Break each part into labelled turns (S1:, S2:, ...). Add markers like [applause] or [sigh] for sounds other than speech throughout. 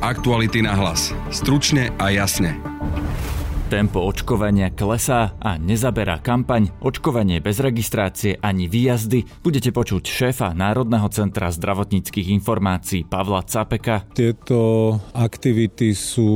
S1: Aktuality na hlas. Stručne a jasne.
S2: Tempo očkovania klesá a nezaberá kampaň, očkovanie bez registrácie ani výjazdy. Budete počuť šéfa Národného centra zdravotníckých informácií Pavla Capeka.
S3: Tieto aktivity sú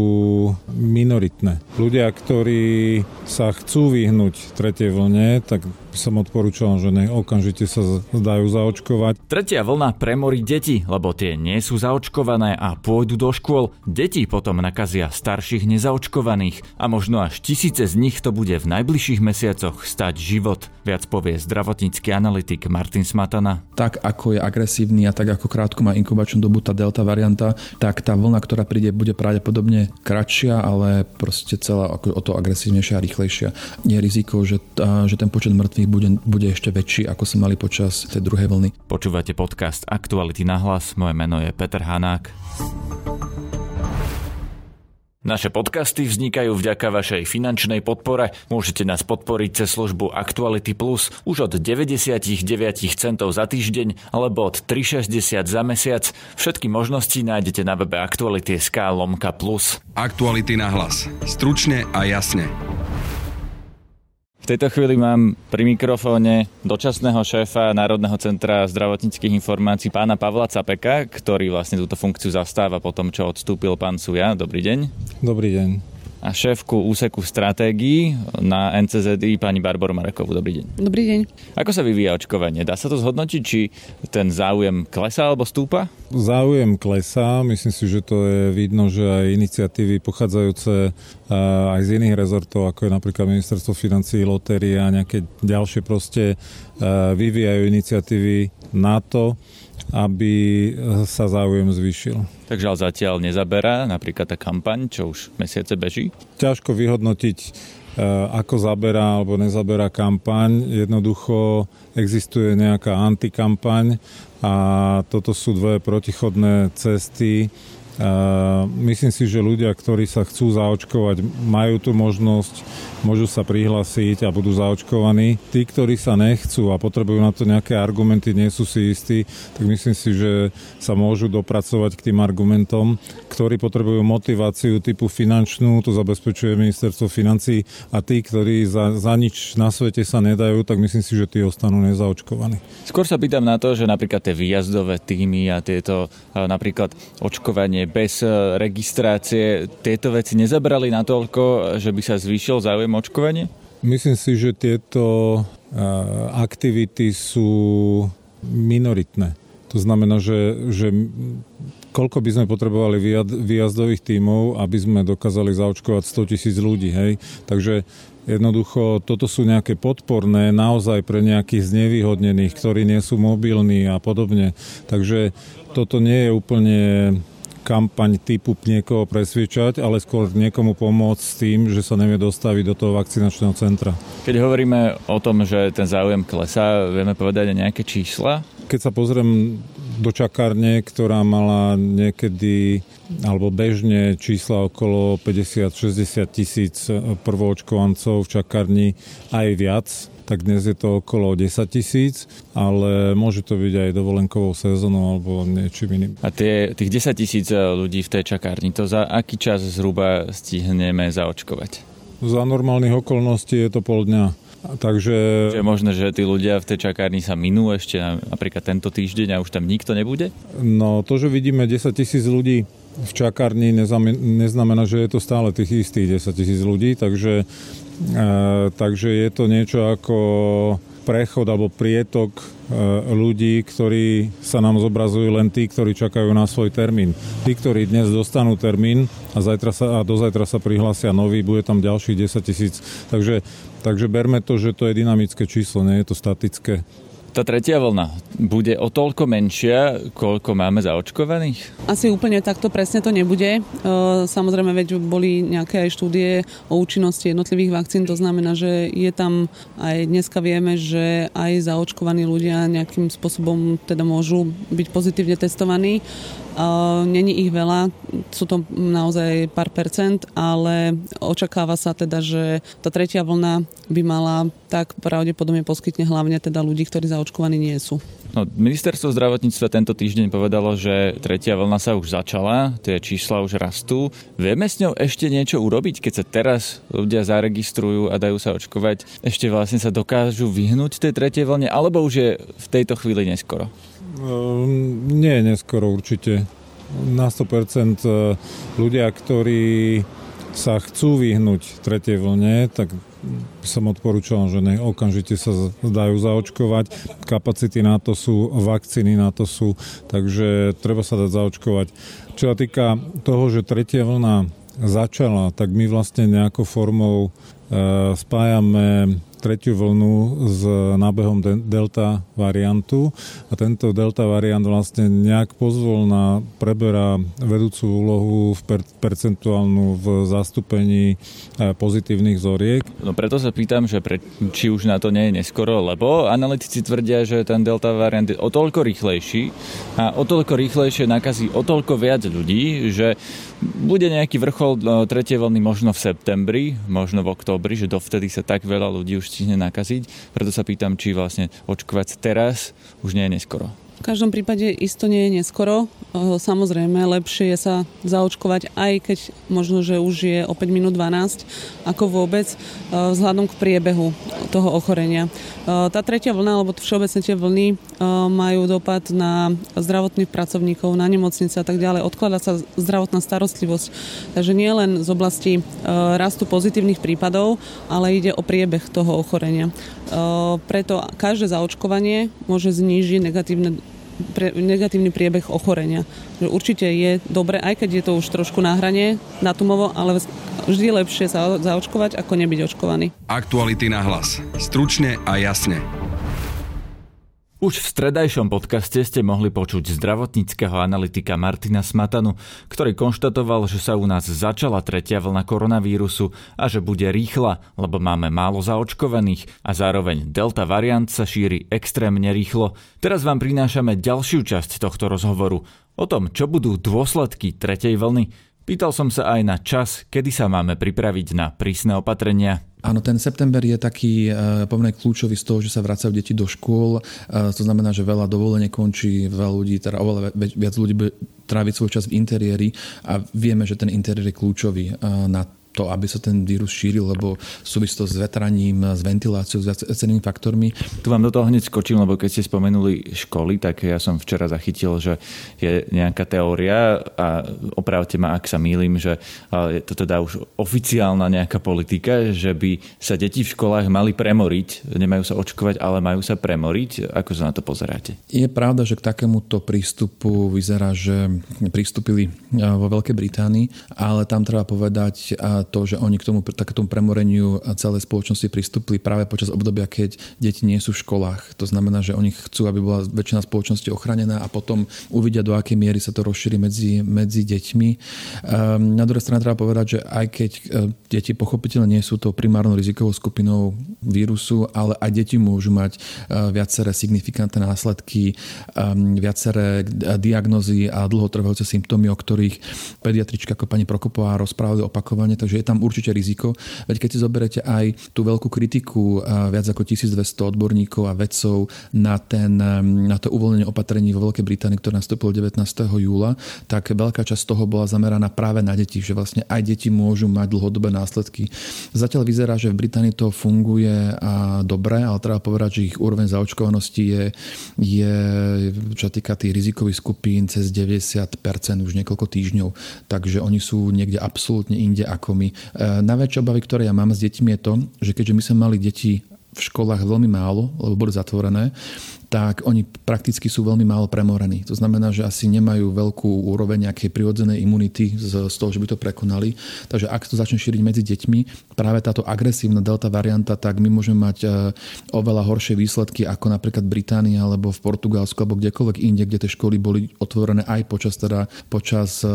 S3: minoritné. Ľudia, ktorí sa chcú vyhnúť tretej vlne, tak som odporúčal, že ne, okamžite sa dajú zaočkovať.
S2: Tretia vlna premorí deti, lebo tie nie sú zaočkované a pôjdu do škôl. Deti potom nakazia starších nezaočkovaných a možno až tisíce z nich to bude v najbližších mesiacoch stať život. Viac povie zdravotnícky analytik Martin Smatana.
S4: Tak ako je agresívny a tak ako krátko má inkubačnú dobu tá delta varianta, tak tá vlna, ktorá príde, bude pravdepodobne kratšia, ale proste celá o to agresívnejšia a rýchlejšia. Je riziko, že, že ten počet mŕtvych nich bude, bude ešte väčší, ako sme mali počas tej druhej vlny.
S2: Počúvate podcast Aktuality na hlas, moje meno je Peter Hanák. Naše podcasty vznikajú vďaka vašej finančnej podpore. Môžete nás podporiť cez službu Actuality Plus už od 99 centov za týždeň alebo od 3,60 za mesiac. Všetky možnosti nájdete na webe Actuality.sk lomka plus.
S1: Aktuality na hlas. Stručne a jasne.
S2: V tejto chvíli mám pri mikrofóne dočasného šéfa Národného centra zdravotníckých informácií pána Pavla Capeka, ktorý vlastne túto funkciu zastáva po tom, čo odstúpil pán Suja. Dobrý deň.
S3: Dobrý deň
S2: a šéfku úseku stratégií na NCZI pani Barboru Marekovu. Dobrý deň.
S5: Dobrý deň.
S2: Ako sa vyvíja očkovanie? Dá sa to zhodnotiť, či ten záujem klesá alebo stúpa?
S3: Záujem klesá. Myslím si, že to je vidno, že aj iniciatívy pochádzajúce aj z iných rezortov, ako je napríklad Ministerstvo financí, lotérie a nejaké ďalšie proste vyvíjajú iniciatívy na to, aby sa záujem zvýšil.
S2: Takže ale zatiaľ nezaberá napríklad tá kampaň, čo už mesiace beží?
S3: Ťažko vyhodnotiť, e, ako zaberá alebo nezaberá kampaň. Jednoducho existuje nejaká antikampaň a toto sú dve protichodné cesty Myslím si, že ľudia, ktorí sa chcú zaočkovať, majú tú možnosť, môžu sa prihlásiť a budú zaočkovaní. Tí, ktorí sa nechcú a potrebujú na to nejaké argumenty, nie sú si istí, tak myslím si, že sa môžu dopracovať k tým argumentom, ktorí potrebujú motiváciu typu finančnú, to zabezpečuje ministerstvo financí a tí, ktorí za, za nič na svete sa nedajú, tak myslím si, že tí ostanú nezaočkovaní.
S2: Skôr sa pýtam na to, že napríklad tie výjazdové týmy a tieto napríklad očkovanie bez e, registrácie tieto veci nezabrali natoľko, že by sa zvýšil záujem očkovanie?
S3: Myslím si, že tieto e, aktivity sú minoritné. To znamená, že, že koľko by sme potrebovali výjazdových tímov, aby sme dokázali zaočkovať 100 tisíc ľudí. Hej? Takže jednoducho toto sú nejaké podporné naozaj pre nejakých znevýhodnených, ktorí nie sú mobilní a podobne. Takže toto nie je úplne kampaň typu niekoho presviečať, ale skôr niekomu pomôcť s tým, že sa nevie dostaviť do toho vakcinačného centra.
S2: Keď hovoríme o tom, že ten záujem klesá, vieme povedať aj nejaké čísla?
S3: Keď sa pozriem do čakárne, ktorá mala niekedy alebo bežne čísla okolo 50-60 tisíc prvoočkovancov v čakárni aj viac, tak dnes je to okolo 10 tisíc, ale môže to byť aj dovolenkovou sezónou alebo niečím iným.
S2: A tie, tých 10 tisíc ľudí v tej čakárni, to za aký čas zhruba stihneme zaočkovať?
S3: Za normálnych okolností je to pol dňa. Takže...
S2: Je možné, že tí ľudia v tej čakárni sa minú ešte napríklad tento týždeň a už tam nikto nebude?
S3: No to, že vidíme 10 tisíc ľudí v čakárni neznamená, že je to stále tých istých 10 tisíc ľudí, takže takže je to niečo ako prechod alebo prietok e, ľudí, ktorí sa nám zobrazujú len tí, ktorí čakajú na svoj termín. Tí, ktorí dnes dostanú termín a, zajtra sa, a do sa prihlásia nový, bude tam ďalších 10 tisíc. Takže, takže berme to, že to je dynamické číslo, nie je to statické.
S2: Tá tretia vlna bude o toľko menšia, koľko máme zaočkovaných?
S5: Asi úplne takto presne to nebude. E, samozrejme, veď boli nejaké aj štúdie o účinnosti jednotlivých vakcín, to znamená, že je tam aj dneska vieme, že aj zaočkovaní ľudia nejakým spôsobom teda môžu byť pozitívne testovaní. Není ich veľa, sú to naozaj pár percent, ale očakáva sa teda, že tá tretia vlna by mala tak pravdepodobne poskytne hlavne teda ľudí, ktorí zaočkovaní nie sú.
S2: No, ministerstvo zdravotníctva tento týždeň povedalo, že tretia vlna sa už začala, tie čísla už rastú. Vieme s ňou ešte niečo urobiť, keď sa teraz ľudia zaregistrujú a dajú sa očkovať? Ešte vlastne sa dokážu vyhnúť tej tretej vlne, alebo už je v tejto chvíli neskoro?
S3: Um, nie, neskoro určite. Na 100% e, ľudia, ktorí sa chcú vyhnúť tretej vlne, tak som odporúčal, že ne, okamžite sa dajú zaočkovať. Kapacity na to sú, vakcíny na to sú, takže treba sa dať zaočkovať. Čo sa týka toho, že tretia vlna začala, tak my vlastne nejakou formou e, spájame tretiu vlnu s nábehom delta variantu a tento delta variant vlastne nejak pozvolná preberá vedúcu úlohu v per- percentuálnu v zastúpení e, pozitívnych zoriek.
S2: No preto sa pýtam, že pre, či už na to nie je neskoro, lebo analytici tvrdia, že ten delta variant je o toľko rýchlejší a o toľko rýchlejšie nakazí o toľko viac ľudí, že bude nejaký vrchol no, tretej vlny možno v septembri, možno v októbri, že dovtedy sa tak veľa ľudí už stihne nakaziť. Preto sa pýtam, či vlastne očkovať teraz už nie je neskoro.
S5: Každom prípade isto nie je neskoro. Samozrejme, lepšie je sa zaočkovať, aj keď možno, že už je o 5 minút 12, ako vôbec, vzhľadom k priebehu toho ochorenia. Tá tretia vlna, alebo všeobecne tie vlny majú dopad na zdravotných pracovníkov, na nemocnice a tak ďalej. Odkladá sa zdravotná starostlivosť. Takže nie len z oblasti rastu pozitívnych prípadov, ale ide o priebeh toho ochorenia. Preto každé zaočkovanie môže znížiť negatívne pre, negatívny priebeh ochorenia. Určite je dobre, aj keď je to už trošku na hrane tumovo, ale vždy lepšie sa zaočkovať, ako nebyť očkovaný.
S1: Aktuality na hlas. Stručne a jasne.
S2: Už v stredajšom podcaste ste mohli počuť zdravotníckého analytika Martina Smatanu, ktorý konštatoval, že sa u nás začala tretia vlna koronavírusu a že bude rýchla, lebo máme málo zaočkovaných a zároveň delta variant sa šíri extrémne rýchlo. Teraz vám prinášame ďalšiu časť tohto rozhovoru o tom, čo budú dôsledky tretej vlny. Pýtal som sa aj na čas, kedy sa máme pripraviť na prísne opatrenia.
S4: Áno, ten september je taký e, pomerne kľúčový z toho, že sa vracajú deti do škôl. E, to znamená, že veľa dovolenie končí, veľa ľudí, teda oveľa viac ľudí bude tráviť svoj čas v interiéri a vieme, že ten interiér je kľúčový e, na to, aby sa ten vírus šíril, lebo súvisí to s vetraním, s ventiláciou, s viacerými faktormi.
S2: Tu vám do toho hneď skočím, lebo keď ste spomenuli školy, tak ja som včera zachytil, že je nejaká teória a opravte ma, ak sa mýlim, že je to teda už oficiálna nejaká politika, že by sa deti v školách mali premoriť, nemajú sa očkovať, ale majú sa premoriť. Ako sa na to pozeráte?
S4: Je pravda, že k takémuto prístupu vyzerá, že pristúpili vo Veľkej Británii, ale tam treba povedať, to, že oni k tomu takému premoreniu celej spoločnosti pristúpili práve počas obdobia, keď deti nie sú v školách. To znamená, že oni chcú, aby bola väčšina spoločnosti ochranená a potom uvidia, do akej miery sa to rozšíri medzi, medzi deťmi. Um, na druhej strane treba povedať, že aj keď uh, deti pochopiteľne nie sú to primárnou rizikovou skupinou vírusu, ale aj deti môžu mať uh, viaceré signifikantné následky, um, viaceré diagnozy a dlhotrvajúce symptómy, o ktorých pediatrička ako pani Prokopová rozprávali opakovane, takže je tam určite riziko. Veď keď si zoberete aj tú veľkú kritiku viac ako 1200 odborníkov a vedcov na, ten, na to uvoľnenie opatrení vo Veľkej Británii, ktoré nastúpilo 19. júla, tak veľká časť toho bola zameraná práve na deti, že vlastne aj deti môžu mať dlhodobé následky. Zatiaľ vyzerá, že v Británii to funguje dobre, ale treba povedať, že ich úroveň zaočkovanosti je, je čo týka tých rizikových skupín, cez 90% už niekoľko týždňov. Takže oni sú niekde absolútne inde ako my E, najväčšie obavy, ktoré ja mám s deťmi je to, že keďže my sme mali deti v školách veľmi málo, lebo boli zatvorené, tak oni prakticky sú veľmi málo premorení. To znamená, že asi nemajú veľkú úroveň nejakej prirodzenej imunity z, z toho, že by to prekonali. Takže ak to začne šíriť medzi deťmi, práve táto agresívna delta varianta, tak my môžeme mať e, oveľa horšie výsledky ako napríklad Británia alebo v Portugalsku alebo kdekoľvek inde, kde tie školy boli otvorené aj počas, teda, počas e,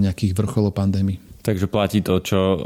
S4: nejakých vrcholov pandémii.
S2: Takže platí to, čo e,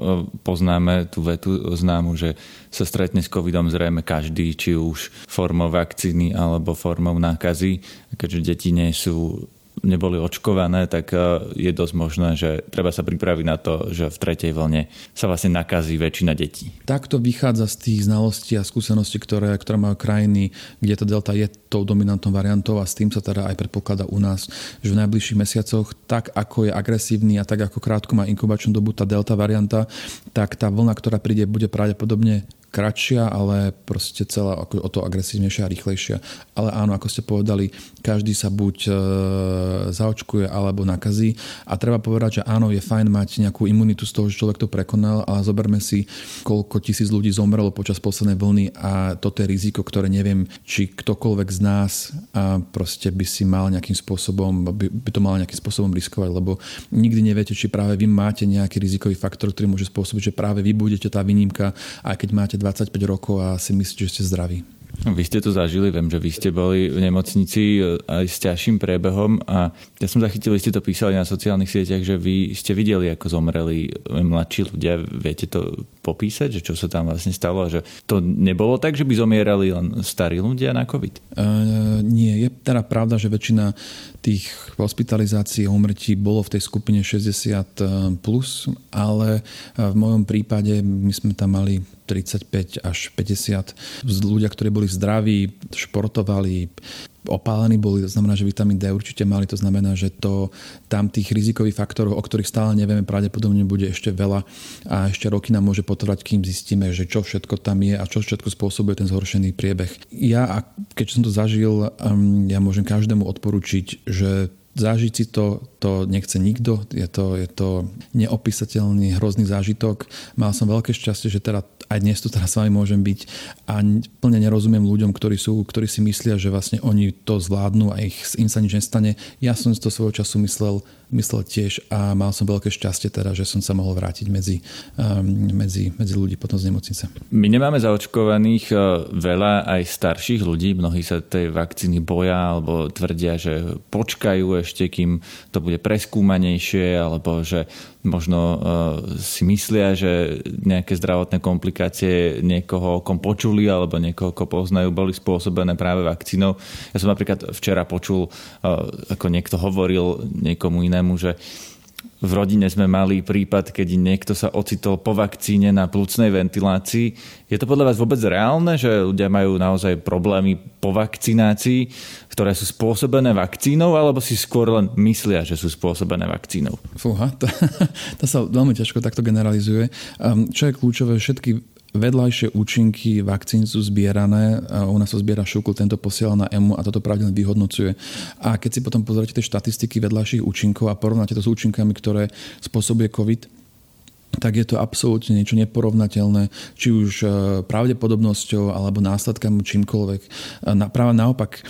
S2: poznáme, tú vetu známu, že sa stretne s covidom zrejme každý, či už formou vakcíny alebo formou nákazy. Keďže deti nie sú neboli očkované, tak je dosť možné, že treba sa pripraviť na to, že v tretej vlne sa vlastne nakazí väčšina detí.
S4: Takto vychádza z tých znalostí a skúseností, ktoré, ktoré majú krajiny, kde tá delta je tou dominantnou variantou a s tým sa teda aj predpokladá u nás, že v najbližších mesiacoch, tak ako je agresívny a tak ako krátko má inkubačnú dobu tá delta varianta, tak tá vlna, ktorá príde, bude pravdepodobne kratšia, ale proste celá ako o to agresívnejšia a rýchlejšia. Ale áno, ako ste povedali, každý sa buď e, zaočkuje alebo nakazí a treba povedať, že áno, je fajn mať nejakú imunitu z toho, že človek to prekonal, ale zoberme si, koľko tisíc ľudí zomrelo počas poslednej vlny a toto je riziko, ktoré neviem, či ktokoľvek z nás a proste by si mal nejakým spôsobom, by, by to mal nejakým spôsobom riskovať, lebo nikdy neviete, či práve vy máte nejaký rizikový faktor, ktorý môže spôsobiť, že práve vy budete tá výnimka, aj keď máte 25 rokov a si myslíte, že ste zdraví.
S2: Vy ste to zažili, viem, že vy ste boli v nemocnici e, aj s ťažším prebehom a ja som zachytil, vy ste to písali na sociálnych sieťach, že vy ste videli, ako zomreli mladší ľudia. Viete to popísať, že čo sa tam vlastne stalo? Že to nebolo tak, že by zomierali len starí ľudia na COVID?
S4: Uh, nie, je teda pravda, že väčšina tých hospitalizácií a umrtí bolo v tej skupine 60 plus, ale v mojom prípade my sme tam mali 35 až 50 ľudia, ktorí boli zdraví, športovali, opálení boli, to znamená, že vitamín D určite mali, to znamená, že to tam tých rizikových faktorov, o ktorých stále nevieme, pravdepodobne bude ešte veľa a ešte roky nám môže potrvať, kým zistíme, že čo všetko tam je a čo všetko spôsobuje ten zhoršený priebeh. Ja, keď som to zažil, um, ja môžem každému odporučiť, že zažiť si to, to nechce nikto, je to, je to neopísateľný, hrozný zážitok. Mal som veľké šťastie, že teda aj dnes tu teraz s vami môžem byť a plne nerozumiem ľuďom, ktorí, sú, ktorí si myslia, že vlastne oni to zvládnu a ich, im sa nič nestane. Ja som to svojho času myslel, myslel tiež a mal som veľké šťastie teda, že som sa mohol vrátiť medzi, um, medzi, medzi ľudí potom z nemocnice.
S2: My nemáme zaočkovaných uh, veľa aj starších ľudí, mnohí sa tej vakcíny boja alebo tvrdia, že počkajú ešte, kým to bude preskúmanejšie alebo že možno uh, si myslia, že nejaké zdravotné komplikácie niekoho, kom počuli alebo niekoho, ko poznajú, boli spôsobené práve vakcínou. Ja som napríklad včera počul, uh, ako niekto hovoril niekomu inému, že v rodine sme mali prípad, keď niekto sa ocitol po vakcíne na plúcnej ventilácii. Je to podľa vás vôbec reálne, že ľudia majú naozaj problémy po vakcinácii, ktoré sú spôsobené vakcínou, alebo si skôr len myslia, že sú spôsobené vakcínou?
S4: Fúha, to, [laughs] to sa veľmi ťažko takto generalizuje. Um, čo je kľúčové, všetky Vedľajšie účinky vakcín sú zbierané. U nás sa zbiera šukl, tento posiela na EMU a toto pravdepodobne vyhodnocuje. A keď si potom pozriete tie štatistiky vedľajších účinkov a porovnáte to s účinkami, ktoré spôsobuje COVID, tak je to absolútne niečo neporovnateľné, či už e, pravdepodobnosťou alebo následkami čímkoľvek. Práve naopak,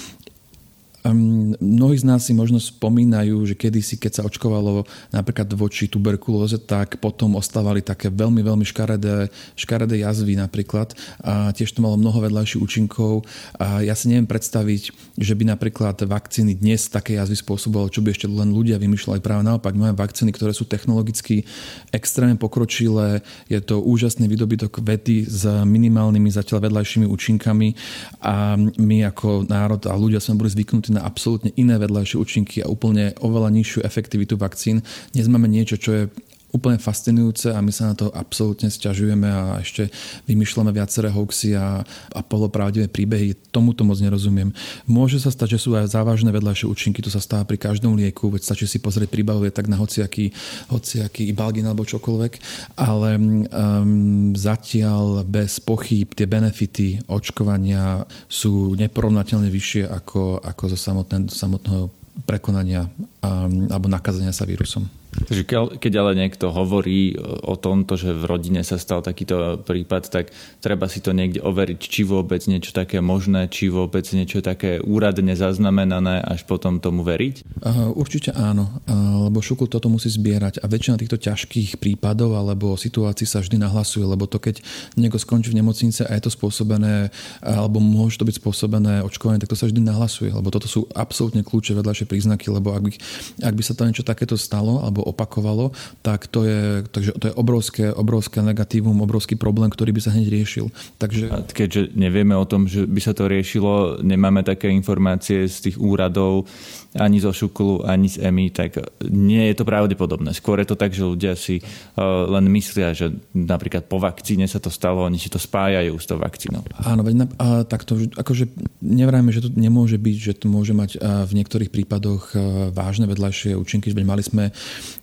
S4: Mnohí z nás si možno spomínajú, že kedysi, keď sa očkovalo napríklad voči tuberkulóze, tak potom ostávali také veľmi, veľmi škaredé, škaredé jazvy napríklad a tiež to malo mnoho vedľajších účinkov. A ja si neviem predstaviť, že by napríklad vakcíny dnes také jazvy spôsobovali, čo by ešte len ľudia vymýšľali. Práve naopak. Máme vakcíny, ktoré sú technologicky extrémne pokročilé, je to úžasný výdobytok vedy s minimálnymi zatiaľ vedľajšími účinkami. A my ako národ a ľudia sme boli zvyknutí na absolútne iné vedľajšie účinky a úplne oveľa nižšiu efektivitu vakcín. Dnes máme niečo, čo je úplne fascinujúce a my sa na to absolútne sťažujeme a ešte vymýšľame viaceré hoaxy a, a polopravdivé príbehy. Tomuto moc nerozumiem. Môže sa stať, že sú aj závažné vedľajšie účinky, to sa stáva pri každom lieku, veď stačí si pozrieť príbavuje tak na hociaký, hociaký ibalgin alebo čokoľvek, ale um, zatiaľ bez pochyb tie benefity očkovania sú neporovnateľne vyššie ako, ako zo samotného prekonania um, alebo nakazenia sa vírusom.
S2: Takže keď ale niekto hovorí o tomto, že v rodine sa stal takýto prípad, tak treba si to niekde overiť, či vôbec niečo také možné, či vôbec niečo také úradne zaznamenané, až potom tomu veriť?
S4: Určite áno, lebo šukul toto musí zbierať a väčšina týchto ťažkých prípadov alebo situácií sa vždy nahlasuje, lebo to keď niekto skončí v nemocnice a je to spôsobené, alebo môže to byť spôsobené očkovanie, tak to sa vždy nahlasuje, lebo toto sú absolútne kľúče vedľajšie príznaky, lebo ak by, ak by sa to niečo takéto stalo, alebo opakovalo, tak to je, takže to je obrovské, obrovské negatívum, obrovský problém, ktorý by sa hneď riešil.
S2: Takže... A keďže nevieme o tom, že by sa to riešilo, nemáme také informácie z tých úradov, ani zo Šukulu, ani z EMI, tak nie je to pravdepodobné. Skôr je to tak, že ľudia si uh, len myslia, že napríklad po vakcíne sa to stalo, oni si to spájajú s tou vakcínou.
S4: Áno, veď a, takto, akože nevrajme, že to nemôže byť, že to môže mať v niektorých prípadoch uh, vážne vedľajšie účinky. Veď mali sme,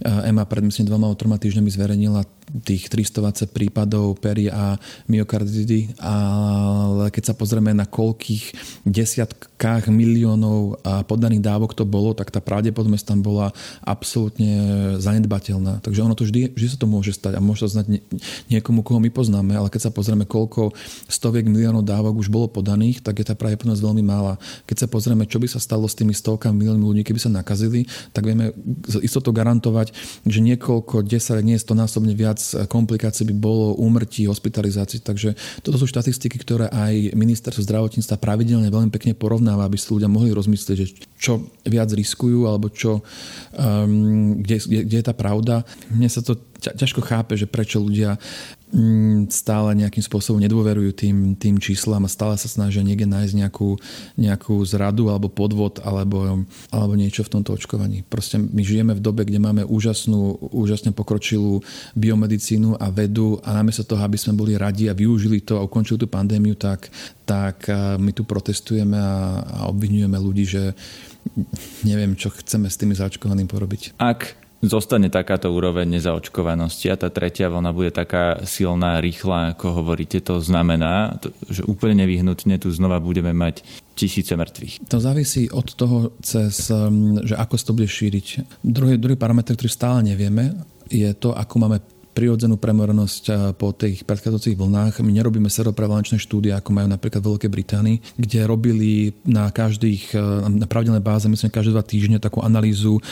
S4: EMA pred myslím dvoma, troma týždňami zverejnila tých 320 prípadov pery a myokardidy, ale keď sa pozrieme na koľkých desiatkách miliónov podaných dávok to bolo, tak tá pravdepodobnosť tam bola absolútne zanedbateľná. Takže ono to vždy, vždy sa to môže stať a môže sa znať niekomu, koho my poznáme, ale keď sa pozrieme, koľko stoviek miliónov dávok už bolo podaných, tak je tá pravdepodobnosť veľmi mála. Keď sa pozrieme, čo by sa stalo s tými stovkami miliónmi ľudí, keby sa nakazili, tak vieme istotou garantovať, že niekoľko, 10, nie 100 násobne viac viac komplikácií by bolo úmrtí, hospitalizácií. Takže toto sú štatistiky, ktoré aj ministerstvo zdravotníctva pravidelne veľmi pekne porovnáva, aby si ľudia mohli rozmyslieť, že čo viac riskujú alebo čo, um, kde, kde, kde je tá pravda. Mne sa to ťažko chápe, že prečo ľudia stále nejakým spôsobom nedôverujú tým, tým číslam a stále sa snažia niekde nájsť nejakú, nejakú zradu alebo podvod alebo, alebo niečo v tomto očkovaní. Proste my žijeme v dobe, kde máme úžasnú, úžasne pokročilú biomedicínu a vedu a namiesto toho, aby sme boli radi a využili to a ukončili tú pandémiu, tak, tak my tu protestujeme a, a obvinujeme ľudí, že neviem, čo chceme s tými zaočkovaným porobiť.
S2: Ak zostane takáto úroveň nezaočkovanosti a tá tretia vlna bude taká silná, rýchla, ako hovoríte, to znamená, že úplne nevyhnutne tu znova budeme mať tisíce mŕtvych.
S4: To závisí od toho, cez, um, že ako sa to bude šíriť. Druhý, druhý parameter, ktorý stále nevieme, je to, ako máme prirodzenú premorenosť po tých predchádzajúcich vlnách. My nerobíme seroprevalenčné štúdie, ako majú napríklad v Veľkej Británii, kde robili na každých, na pravidelnej báze, myslím, každé dva týždne takú analýzu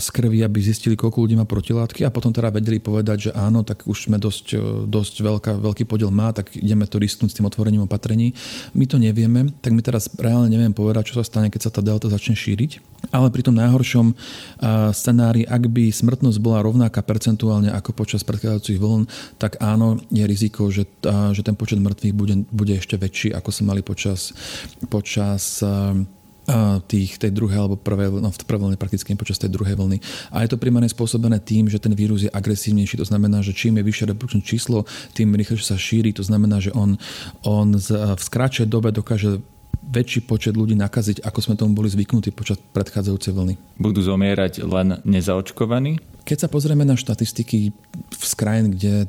S4: z krvi, aby zistili, koľko ľudí má protilátky a potom teda vedeli povedať, že áno, tak už sme dosť, dosť veľká, veľký podiel má, tak ideme to risknúť s tým otvorením opatrení. My to nevieme, tak my teraz reálne neviem povedať, čo sa stane, keď sa tá delta začne šíriť. Ale pri tom najhoršom scenári, ak by smrtnosť bola rovnaká percentuálne ako počas predchádzajúcich vln, tak áno, je riziko, že, že ten počet mŕtvych bude, bude ešte väčší, ako sme mali počas, počas tých, tej druhej alebo prvej, no v prvej vlne prakticky počas tej druhej vlny. A je to primárne spôsobené tým, že ten vírus je agresívnejší. To znamená, že čím je vyššie reprodukčné číslo, tým rýchlejšie sa šíri. To znamená, že on, on v skráčej dobe dokáže väčší počet ľudí nakaziť, ako sme tomu boli zvyknutí počas predchádzajúcej vlny.
S2: Budú zomierať len nezaočkovaní?
S4: Keď sa pozrieme na štatistiky z krajín, kde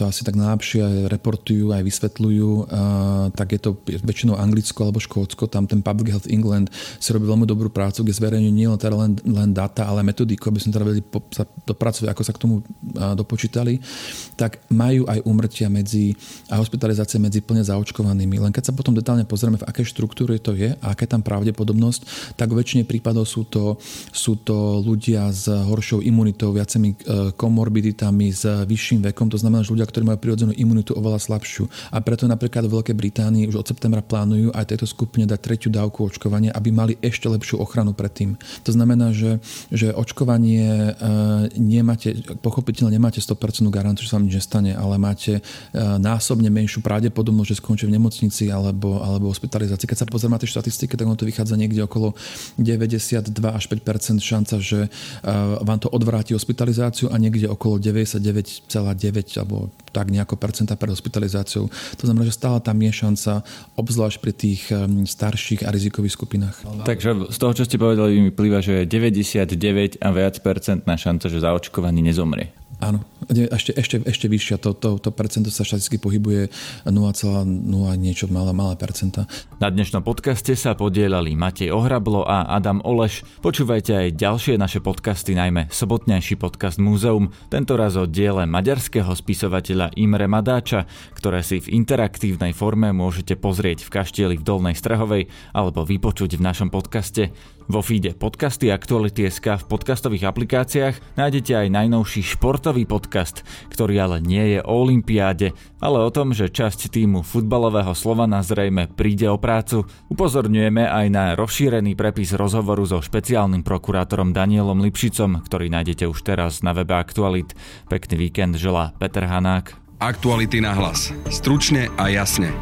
S4: to asi tak najlepšie reportujú, aj vysvetľujú, tak je to väčšinou Anglicko alebo Škótsko, tam ten Public Health England si robí veľmi dobrú prácu, kde zverejňujú nie teda len, len data, ale metodiku, aby sme teda vedeli sa dopracovať, ako sa k tomu dopočítali, tak majú aj úmrtia medzi a hospitalizácie medzi plne zaočkovanými. Len keď sa potom detálne pozrieme, v akej štruktúre to je a aká je tam pravdepodobnosť, tak väčšine prípadov sú to, sú to ľudia s horšou imunitou, viacimi e, komorbiditami, s vyšším vekom, to znamená, že ľudia, ktorí majú prirodzenú imunitu oveľa slabšiu. A preto napríklad v Veľkej Británii už od septembra plánujú aj tejto skupine dať tretiu dávku očkovania, aby mali ešte lepšiu ochranu predtým. To znamená, že, že očkovanie e, nemáte, pochopiteľne nemáte 100% garanciu, že sa vám nič nestane, ale máte e, násobne menšiu pravdepodobnosť, že skončí v nemocnici alebo, alebo hospitalizácii. Keď sa pozrieme na tie štatistiky, tak ono to vychádza niekde okolo 92 až 5% šanca, že e, vám to odvráti hospitalizáciu a niekde okolo 99,9 alebo tak nejako percenta pred hospitalizáciou. To znamená, že stále tam je šanca, obzvlášť pri tých starších a rizikových skupinách.
S2: Takže z toho, čo ste povedali, mi plýva, že je 99 a viac percentná šanca, že zaočkovaný nezomrie.
S4: Áno, ešte, ešte, ešte vyššia. To, to, to percento sa štatisticky pohybuje 0,0 niečo malé, malé percenta.
S2: Na dnešnom podcaste sa podielali Matej Ohrablo a Adam Oleš. Počúvajte aj ďalšie naše podcasty, najmä sobotnejší podcast Múzeum, tento raz o diele maďarského spisovateľa Imre Madáča, ktoré si v interaktívnej forme môžete pozrieť v kaštieli v Dolnej Strahovej alebo vypočuť v našom podcaste. Vo feede podcasty Aktuality.sk v podcastových aplikáciách nájdete aj najnovší športový podcast ktorý ale nie je o olympiáde, ale o tom, že časť týmu futbalového Slovana zrejme príde o prácu. Upozorňujeme aj na rozšírený prepis rozhovoru so špeciálnym prokurátorom Danielom Lipšicom, ktorý nájdete už teraz na webe Aktualit. Pekný víkend želá Peter Hanák.
S1: Aktuality na hlas. Stručne a jasne.